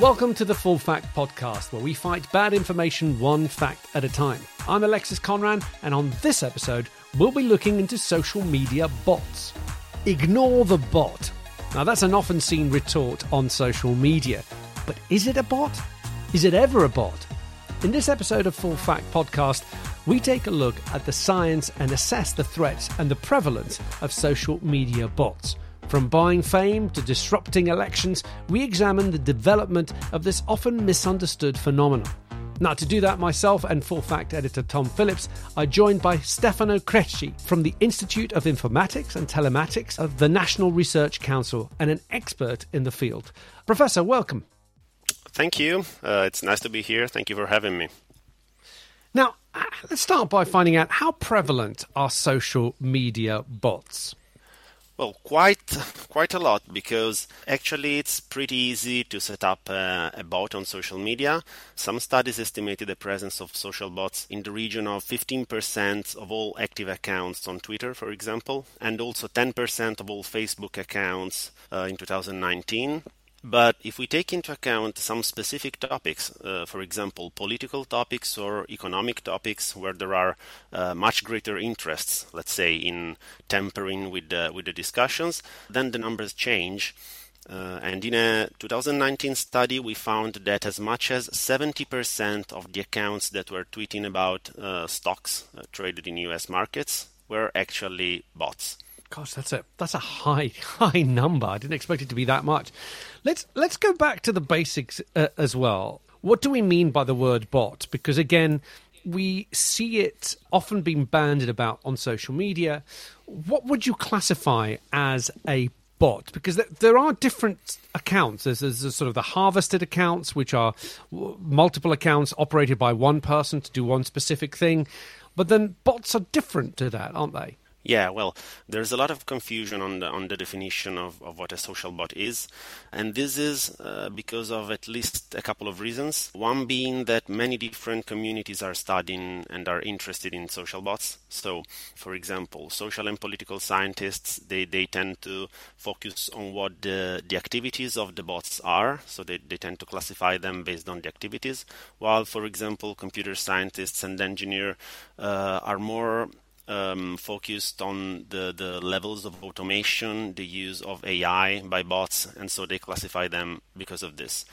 Welcome to the Full Fact Podcast, where we fight bad information one fact at a time. I'm Alexis Conran, and on this episode, we'll be looking into social media bots. Ignore the bot. Now, that's an often seen retort on social media. But is it a bot? Is it ever a bot? In this episode of Full Fact Podcast, we take a look at the science and assess the threats and the prevalence of social media bots. From buying fame to disrupting elections, we examine the development of this often misunderstood phenomenon. Now, to do that myself and Full Fact editor Tom Phillips, I'm joined by Stefano Cresci from the Institute of Informatics and Telematics of the National Research Council and an expert in the field. Professor, welcome. Thank you. Uh, it's nice to be here. Thank you for having me. Now, let's start by finding out how prevalent are social media bots? Well, quite quite a lot because actually it's pretty easy to set up a, a, bot on social media. Some studies estimated the presence of social bots in the region of 15% of all active accounts on Twitter, for example, and also 10% of all Facebook accounts uh, in 2019. But if we take into account some specific topics, uh, for example, political topics or economic topics, where there are uh, much greater interests, let's say, in tampering with the, with the discussions, then the numbers change. Uh, and in a 2019 study, we found that as much as 70% of the accounts that were tweeting about uh, stocks uh, traded in US markets were actually bots. Gosh, that's a that's a high high number. I didn't expect it to be that much. Let's let's go back to the basics uh, as well. What do we mean by the word bot? Because again, we see it often being banded about on social media. What would you classify as a bot? Because there are different accounts. There's, there's sort of the harvested accounts, which are multiple accounts operated by one person to do one specific thing. But then bots are different to that, aren't they? Yeah, well, there's a lot of confusion on the on the definition of, of what a social bot is, and this is uh, because of at least a couple of reasons. One being that many different communities are studying and are interested in social bots. So, for example, social and political scientists they, they tend to focus on what the, the activities of the bots are, so they, they tend to classify them based on the activities. While, for example, computer scientists and engineer uh, are more um, focused on the, the levels of automation, the use of AI by bots, and so they classify them because of this.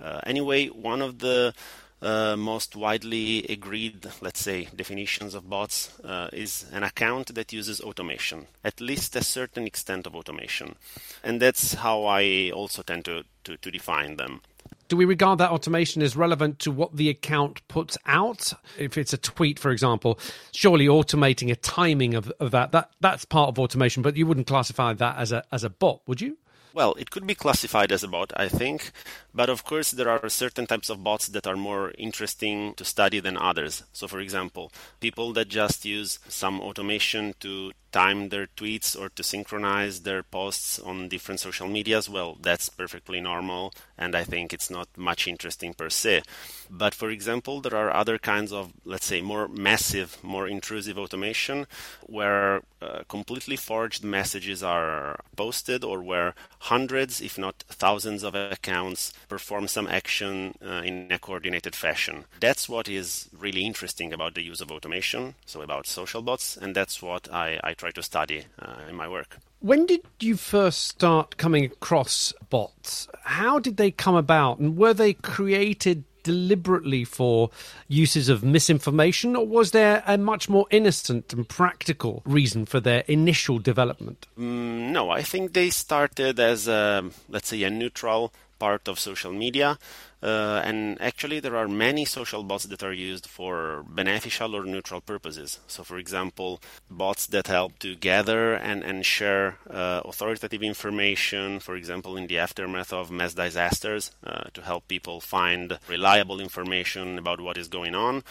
Uh, anyway, one of the uh, most widely agreed, let's say, definitions of bots uh, is an account that uses automation, at least a certain extent of automation. And that's how I also tend to, to, to define them do we regard that automation as relevant to what the account puts out? If it's a tweet, for example, surely automating a timing of, of that, that that's part of automation, but you wouldn't classify that as a as a bot, would you? Well, it could be classified as a bot, I think, but of course there are certain types of bots that are more interesting to study than others. So, for example, people that just use some automation to time their tweets or to synchronize their posts on different social medias, well, that's perfectly normal, and I think it's not much interesting per se. But for example, there are other kinds of, let's say, more massive, more intrusive automation where uh, completely forged messages are posted or where hundreds, if not thousands, of accounts perform some action uh, in a coordinated fashion. That's what is really interesting about the use of automation, so about social bots, and that's what I, I try to study uh, in my work. When did you first start coming across bots? How did they come about, and were they created deliberately for uses of misinformation, or was there a much more innocent and practical reason for their initial development? Mm, no, I think they started as, a, let's say, a neutral part of social media. Uh, and actually, there are many social bots that are used for beneficial or neutral purposes. So, for example, bots that help to gather and, and share uh, authoritative information, for example, in the aftermath of mass disasters, uh, to help people find reliable information about what is going on.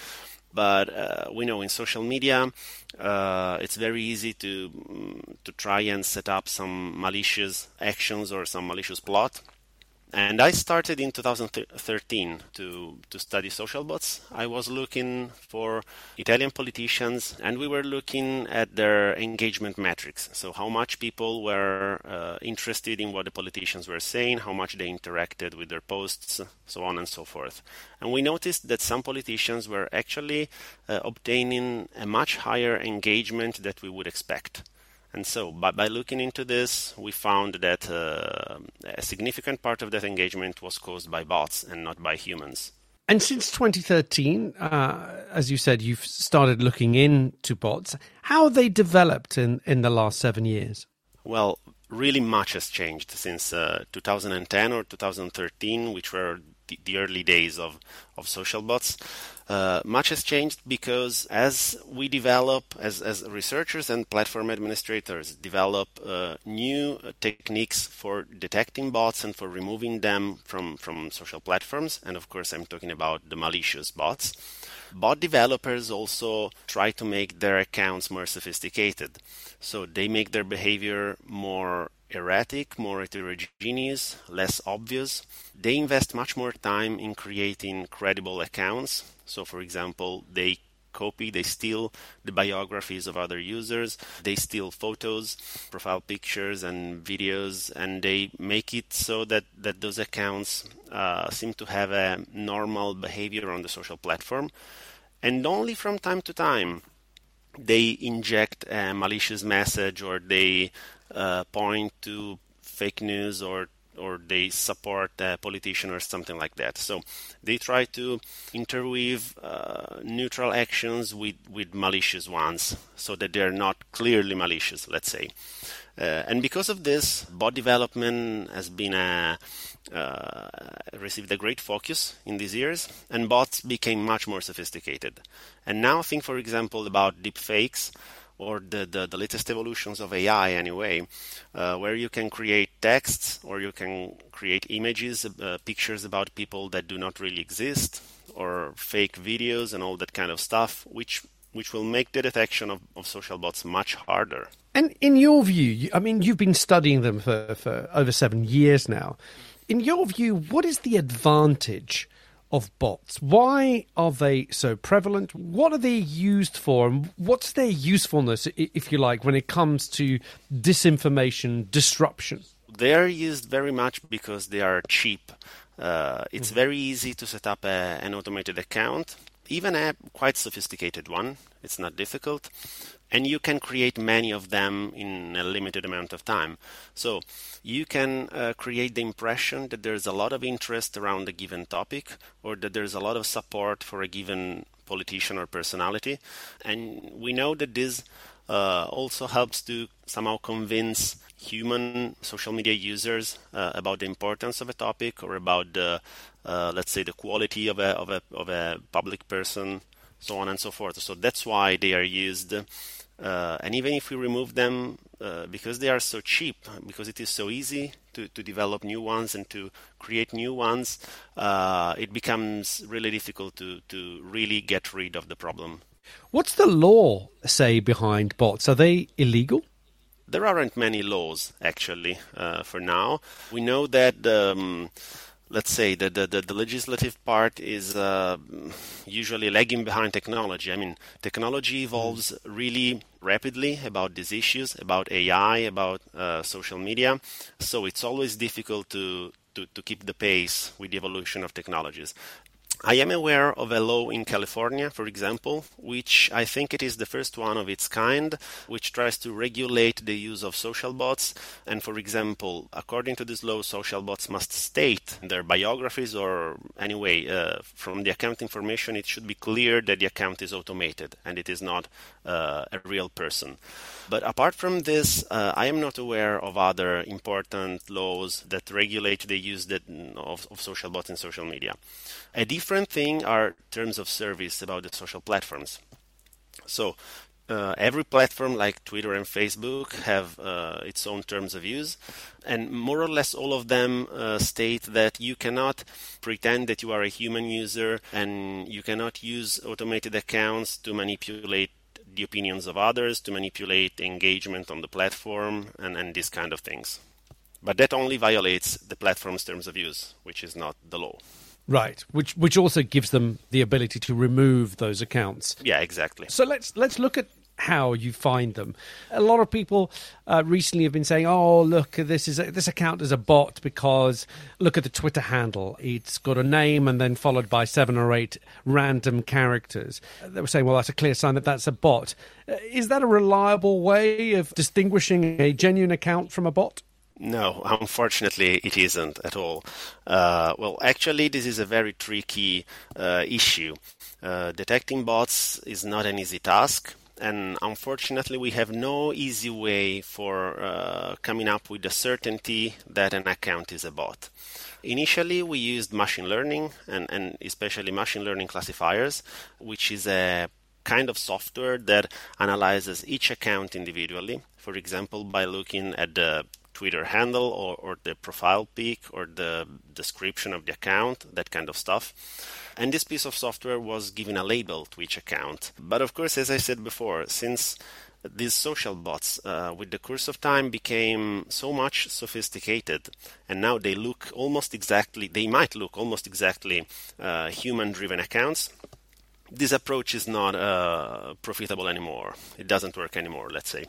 But uh, we know in social media, uh, it's very easy to to try and set up some malicious actions or some malicious plot And I started in 2013 to, to study social bots. I was looking for Italian politicians and we were looking at their engagement metrics. So, how much people were uh, interested in what the politicians were saying, how much they interacted with their posts, so on and so forth. And we noticed that some politicians were actually uh, obtaining a much higher engagement that we would expect. And so, by, by looking into this, we found that uh, a significant part of that engagement was caused by bots and not by humans. And since 2013, uh, as you said, you've started looking into bots. How have they developed in, in the last seven years? Well, really much has changed since uh, 2010 or 2013, which were the, early days of, of social bots. Uh, much has changed because as we develop, as, as researchers and platform administrators develop uh, new techniques for detecting bots and for removing them from, from social platforms, and of course, I'm talking about the malicious bots. Bot developers also try to make their accounts more sophisticated. So they make their behavior more erratic, more heterogeneous, less obvious. They invest much more time in creating credible accounts. So, for example, they copy, they steal the biographies of other users, they steal photos, profile pictures, and videos, and they make it so that, that those accounts uh, seem to have a normal behavior on the social platform. And only from time to time, they inject a malicious message or they uh, point to fake news or or they support a politician or something like that. So they try to interweave uh, neutral actions with, with malicious ones so that they're not clearly malicious, let's say. Uh, and because of this, bot development has been a, uh, received a great focus in these years, and bots became much more sophisticated. And now, think, for example, about deepfakes or the, the, the, latest evolutions of AI anyway, uh, where you can create texts or you can create images, uh, pictures about people that do not really exist, or fake videos and all that kind of stuff, which which will make the detection of, of social bots much harder. And in your view, I mean, you've been studying them for, for over seven years now. In your view, what is the advantage of bots. Why are they so prevalent? What are they used for? And what's their usefulness, if you like, when it comes to disinformation disruption? They are used very much because they are cheap. Uh, it's mm-hmm. very easy to set up a, an automated account, even a quite sophisticated one. It's not difficult and you can create many of them in a limited amount of time. So you can uh, create the impression that there's a lot of interest around a given topic or that there's a lot of support for a given politician or personality. And we know that this uh, also helps to somehow convince human social media users uh, about the importance of a topic or about the, uh, let's say, the quality of a, of a, of a public person so on and so forth. So that's why they are used uh, and even if we remove them uh, because they are so cheap, because it is so easy to, to develop new ones and to create new ones, uh, it becomes really difficult to, to really get rid of the problem. What's the law say behind bots? Are they illegal? There aren't many laws actually uh, for now. We know that. Um, let's say the, the, the, legislative part is uh, usually lagging behind technology. I mean, technology evolves really rapidly about these issues, about AI, about uh, social media. So it's always difficult to, to, to keep the pace with the evolution of technologies. I am aware of a law in California, for example, which I think it is the first one of its kind, which tries to regulate the use of social bots. And for example, according to this law, social bots must state their biographies, or anyway, uh, from the account information, it should be clear that the account is automated and it is not uh, a real person. But apart from this, uh, I am not aware of other important laws that regulate the use that, of, of social bots in social media. A different thing are terms of service about the social platforms. So uh, every platform like Twitter and Facebook have uh, its own terms of use, and more or less all of them uh, state that you cannot pretend that you are a human user and you cannot use automated accounts to manipulate the opinions of others, to manipulate engagement on the platform, and, and these kind of things. But that only violates the platform's terms of use, which is not the law. Right, which which also gives them the ability to remove those accounts. Yeah, exactly. So let's let's look at how you find them. A lot of people uh, recently have been saying, "Oh, look, this is a, this account is a bot because look at the Twitter handle. It's got a name and then followed by seven or eight random characters." They were saying, "Well, that's a clear sign that that's a bot." Uh, is that a reliable way of distinguishing a genuine account from a bot? No, unfortunately, it isn't at all. Uh, well, actually, this is a very tricky uh, issue. Uh, detecting bots is not an easy task and unfortunately we have no easy way for uh, coming up with the certainty that an account is a bot. Initially, we used machine learning and, and especially machine learning classifiers, which is a kind of software that analyzes each account individually. For example, by looking at the Twitter handle or, or the profile pic or the description of the account, that kind of stuff. And this piece of software was given a label to each account. But of course, as I said before, since these social bots, uh, with the course of time, became so much sophisticated, and now they look almost exactly, they might look almost exactly uh, human driven accounts. This approach is not uh, profitable anymore. It doesn't work anymore, let's say.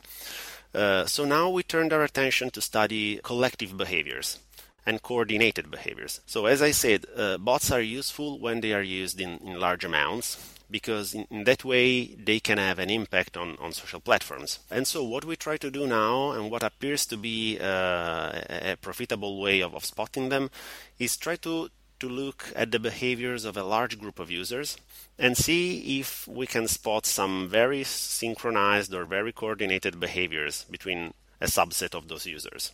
Uh, so now we turned our attention to study collective behaviors and coordinated behaviors. So, as I said, uh, bots are useful when they are used in, in large amounts because in, in, that way they can have an impact on, on social platforms. And so, what we try to do now, and what appears to be uh, a profitable way of, of spotting them, is try to to look at the behaviors of a large group of users and see if we can spot some very synchronized or very coordinated behaviors between a subset of those users.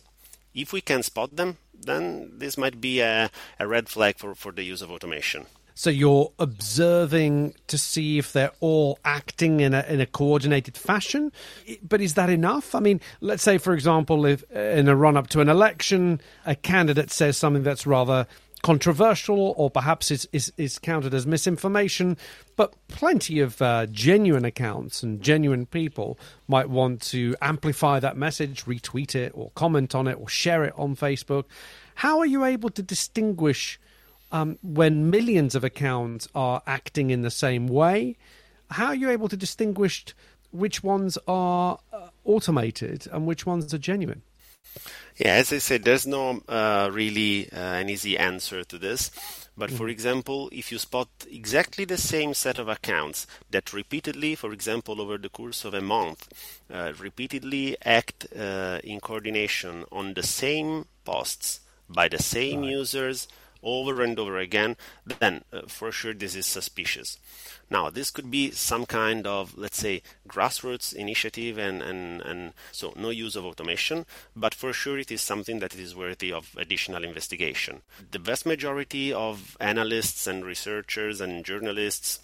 If we can spot them, then this might be a, a red flag for, for the use of automation. So you're observing to see if they're all acting in a in a coordinated fashion. But is that enough? I mean, let's say, for example, if in a run up to an election, a candidate says something that's rather controversial or perhaps is, is, is counted as misinformation, but plenty of uh, genuine accounts and genuine people might want to amplify that message, retweet it, or comment on it, or share it on Facebook. How are you able to distinguish um, when millions of accounts are acting in the same way? How are you able to distinguish which ones are uh, automated and which ones are genuine? Yeah, as I said, there's no uh, really uh, an easy answer to this. But for mm-hmm. example, if you spot exactly the same set of accounts that repeatedly, for example, over the course of a month, uh, repeatedly act uh, in coordination on the same posts by the same right. users over and over again, then uh, for sure this is suspicious. Now, this could be some kind of, let's say, grassroots initiative and, and, and so no use of automation, but for sure it is something that is worthy of additional investigation. The vast majority of analysts and researchers and journalists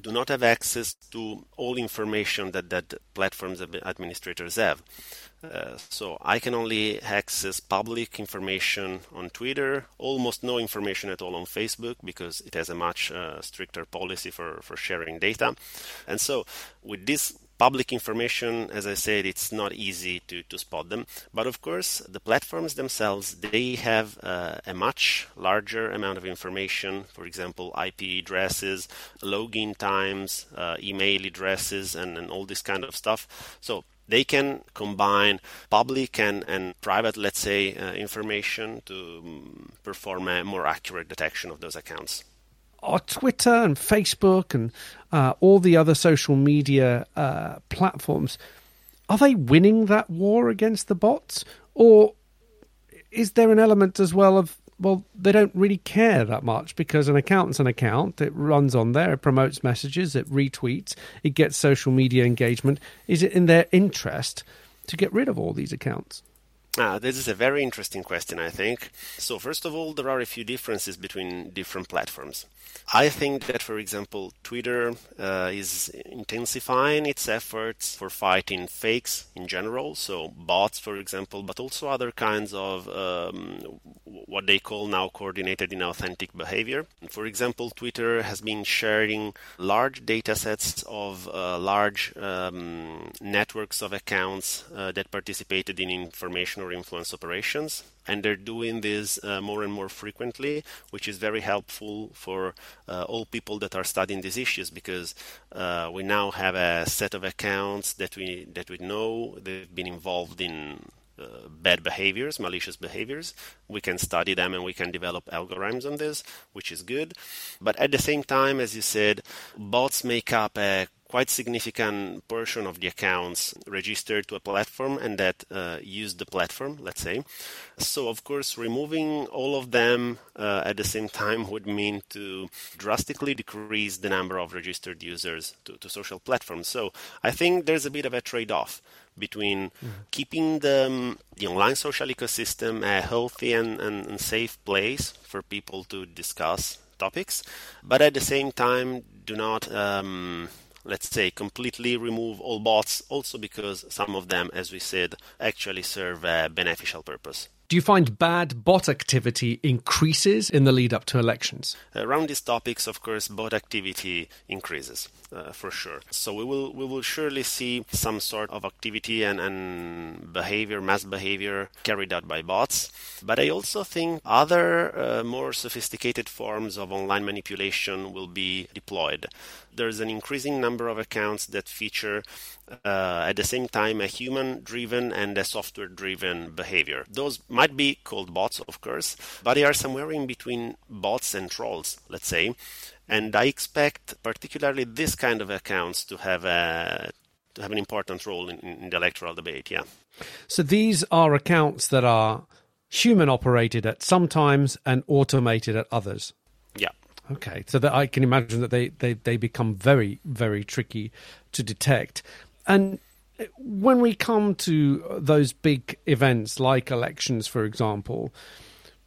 do not have access to all information that, that platforms administrators have. Uh, so I can only access public information on Twitter, almost no information at all on Facebook because it has a much uh, stricter policy for, for sharing data. And so with this public information, as I said, it's not easy to, to spot them. But of course, the platforms themselves, they have uh, a much larger amount of information. For example, IP addresses, login times, uh, email addresses, and, and all this kind of stuff. So they can combine public and, and private, let's say, uh, information to um, perform a more accurate detection of those accounts. Are Twitter and Facebook and uh, all the other social media uh, platforms are they winning that war against the bots, or is there an element as well of well, they don't really care that much because an account's an account. It runs on there, it promotes messages, it retweets, it gets social media engagement. Is it in their interest to get rid of all these accounts? Ah, this is a very interesting question, I think. So, first of all, there are a few differences between different platforms. I think that, for example, Twitter uh, is intensifying its efforts for fighting fakes in general, so bots, for example, but also other kinds of um, what they call now coordinated inauthentic behavior. For example, Twitter has been sharing large data sets of uh, large um, networks of accounts uh, that participated in information or influence operations and they're doing this uh, more and more frequently, which is very helpful for uh, all people that are studying these issues because uh, we now have a set of accounts that we that we know they've been involved in uh, bad behaviors, malicious behaviors. We can study them and we can develop algorithms on this, which is good. But at the same time, as you said, bots make up a quite significant portion of the accounts registered to a platform and that uh, use the platform, let's say. So, of course, removing all of them uh, at the same time would mean to drastically decrease the number of registered users to, to social platforms. So, I think there's a bit of a trade off between mm. keeping the, um, the online social ecosystem a healthy and, and, and safe place for people to discuss topics, but at the same time, do not. Um, let's say, completely remove all bots, also because some of them, as we said, actually serve a beneficial purpose. Do you find bad bot activity increases in the lead up to elections? Around these topics, of course, bot activity increases uh, for sure. So we will we will surely see some sort of activity and, and behavior, mass behavior carried out by bots. But I also think other uh, more sophisticated forms of online manipulation will be deployed there's an increasing number of accounts that feature uh, at the same time a human driven and a software driven behavior. Those might be called bots, of course, but they are somewhere in between bots and trolls, let's say. And I expect particularly this kind of accounts to have a to have an important role in, in the electoral debate, yeah. So these are accounts that are human operated at some times and automated at others. Yeah. Okay, so that I can imagine that they, they, they become very, very tricky to detect. And when we come to those big events like elections, for example,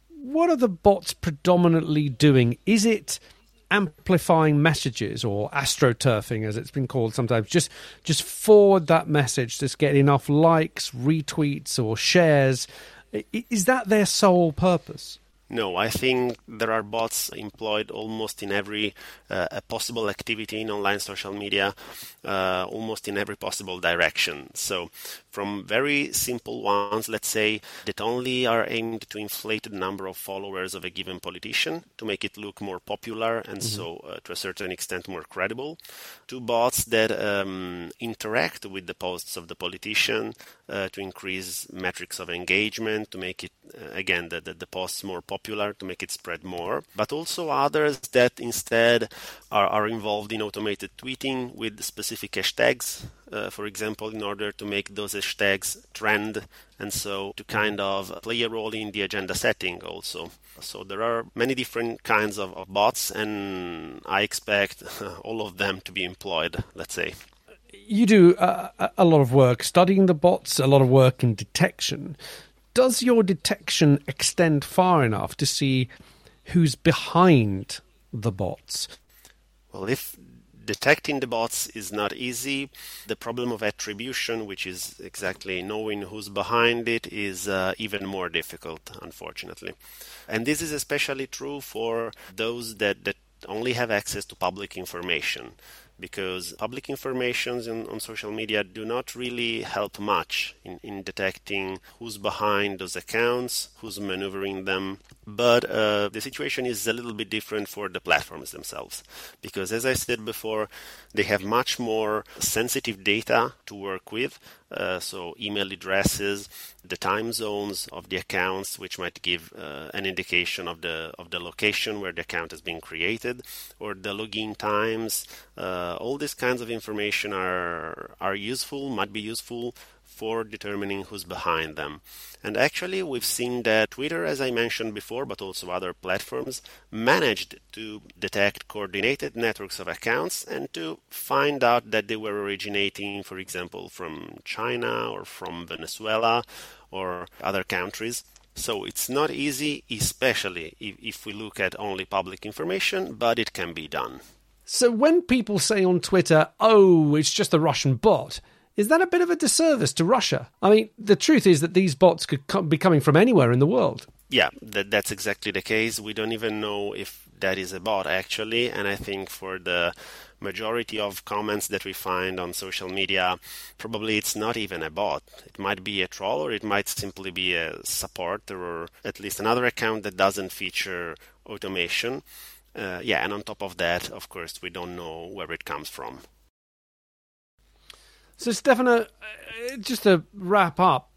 what are the bots predominantly doing? Is it amplifying messages or astroturfing as it's been called sometimes just just forward that message just get enough likes retweets or shares is that their sole purpose no, I think there are bots employed almost in every uh, possible activity in online social media, uh, almost in every possible direction. So, from very simple ones, let's say, that only are aimed to inflate the number of followers of a given politician to make it look more popular and mm-hmm. so, uh, to a certain extent, more credible, to bots that um, interact with the posts of the politician uh, to increase metrics of engagement, to make it, uh, again, the, the, the posts more popular to make it spread more, but also others that instead are, are involved in automated tweeting with specific hashtags, uh, for example, in order to make those hashtags trend and so to kind of play a role in the agenda setting also. So there are many different kinds of, of bots, and I expect all of them to be employed, let's say you do uh, a lot of work studying the bots, a lot of work in detection does your detection extend far enough to see who's behind the bots? Well, if detecting the bots is not easy, the problem of attribution, which is exactly knowing who's behind it, is uh, even more difficult, unfortunately. And this is especially true for those that, that only have access to public information because public informations on social media do not really help much in, in detecting who's behind those accounts, who's maneuvering them. But uh, the situation is a little bit different for the platforms themselves because, as I said before, they have much more sensitive data to work with. Uh, so, email addresses, the time zones of the accounts, which might give uh, an indication of the of the location where the account has been created, or the login times. Uh, all these kinds of information are are useful, might be useful for determining who's behind them. And actually, we've seen that Twitter, as I mentioned before, but also other platforms, managed to detect coordinated networks of accounts and to find out that they were originating, for example, from China or from Venezuela or other countries. So it's not easy, especially if, if we look at only public information, but it can be done. So when people say on Twitter, oh, it's just a Russian bot, is that a bit of a disservice to Russia? I mean, the truth is that these bots could be coming from anywhere in the world. Yeah, that, that's exactly the case. We don't even know if that is a bot actually, and I think for the majority of comments that we find on social media, probably it's not even a bot. It might be a troll or it might simply be a supporter or at least another account that doesn't feature automation. Uh, yeah, and on top of that, of course, we don't know where it comes from. So, Stefano, uh, just to wrap up,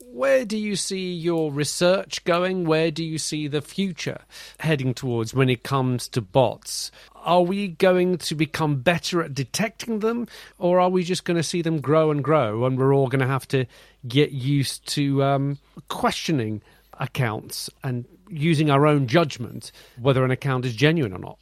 where do you see your research going? Where do you see the future heading towards when it comes to bots? Are we going to become better at detecting them, or are we just going to see them grow and grow, and we're all going to have to get used to um, questioning accounts and using our own judgment whether an account is genuine or not?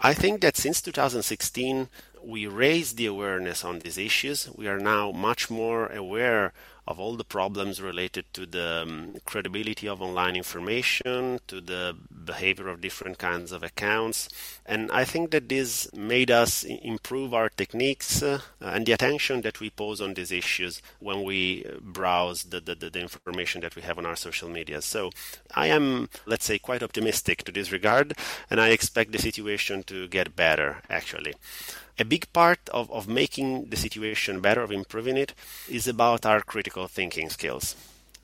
I think that since 2016, we raised the awareness on these issues. We are now much more aware of all the problems related to the um, credibility of online information, to the behavior of different kinds of accounts. And I think that this made us improve our techniques uh, and the attention that we pose on these issues when we browse the, the, the information that we have on our social media. So I am, let's say, quite optimistic to this regard, and I expect the situation to get better, actually a big part of, of making the situation better, of improving it, is about our critical thinking skills.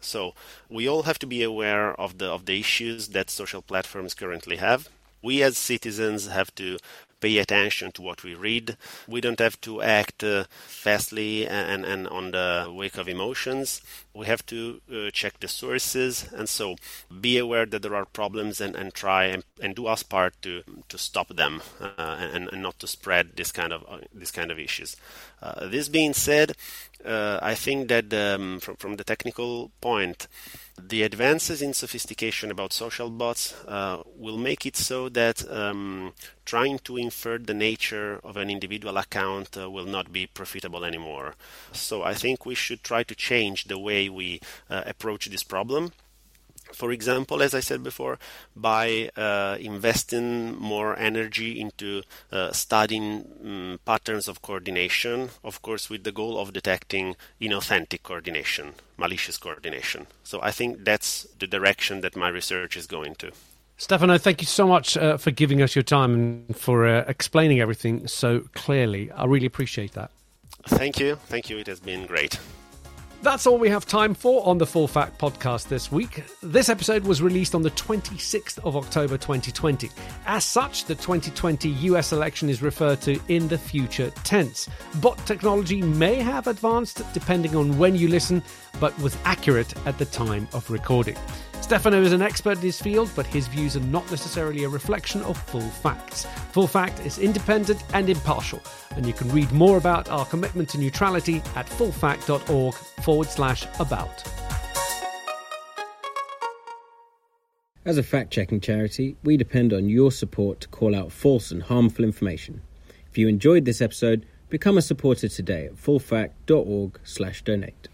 So we all have to be aware of the of the issues that social platforms currently have. We as citizens have to pay attention to what we read. We don't have to act uh, fastly and, and on the wake of emotions. We have to uh, check the sources and so be aware that there are problems and, and try and, and do our part to to stop them uh, and, and not to spread this kind of uh, this kind of issues. Uh, this being said, uh, I think that um, from from the technical point, the advances in sophistication about social bots uh, will make it so that um, trying to infer the nature of an individual account uh, will not be profitable anymore. So I think we should try to change the way we uh, approach this problem for example, as I said before, by uh, investing more energy into uh, studying um, patterns of coordination, of course, with the goal of detecting inauthentic coordination, malicious coordination. So I think that's the direction that my research is going to. Stefano, thank you so much uh, for giving us your time and for uh, explaining everything so clearly. I really appreciate that. Thank you. Thank you. It has been great. That's all we have time for on the Full Fact podcast this week. This episode was released on the 26th of October 2020. As such, the 2020 US election is referred to in the future tense. Bot technology may have advanced depending on when you listen, but was accurate at the time of recording. Stefano is an expert in his field, but his views are not necessarily a reflection of Full Fact's. Full Fact is independent and impartial, and you can read more about our commitment to neutrality at fullfact.org forward slash about. As a fact checking charity, we depend on your support to call out false and harmful information. If you enjoyed this episode, become a supporter today at fullfact.org slash donate.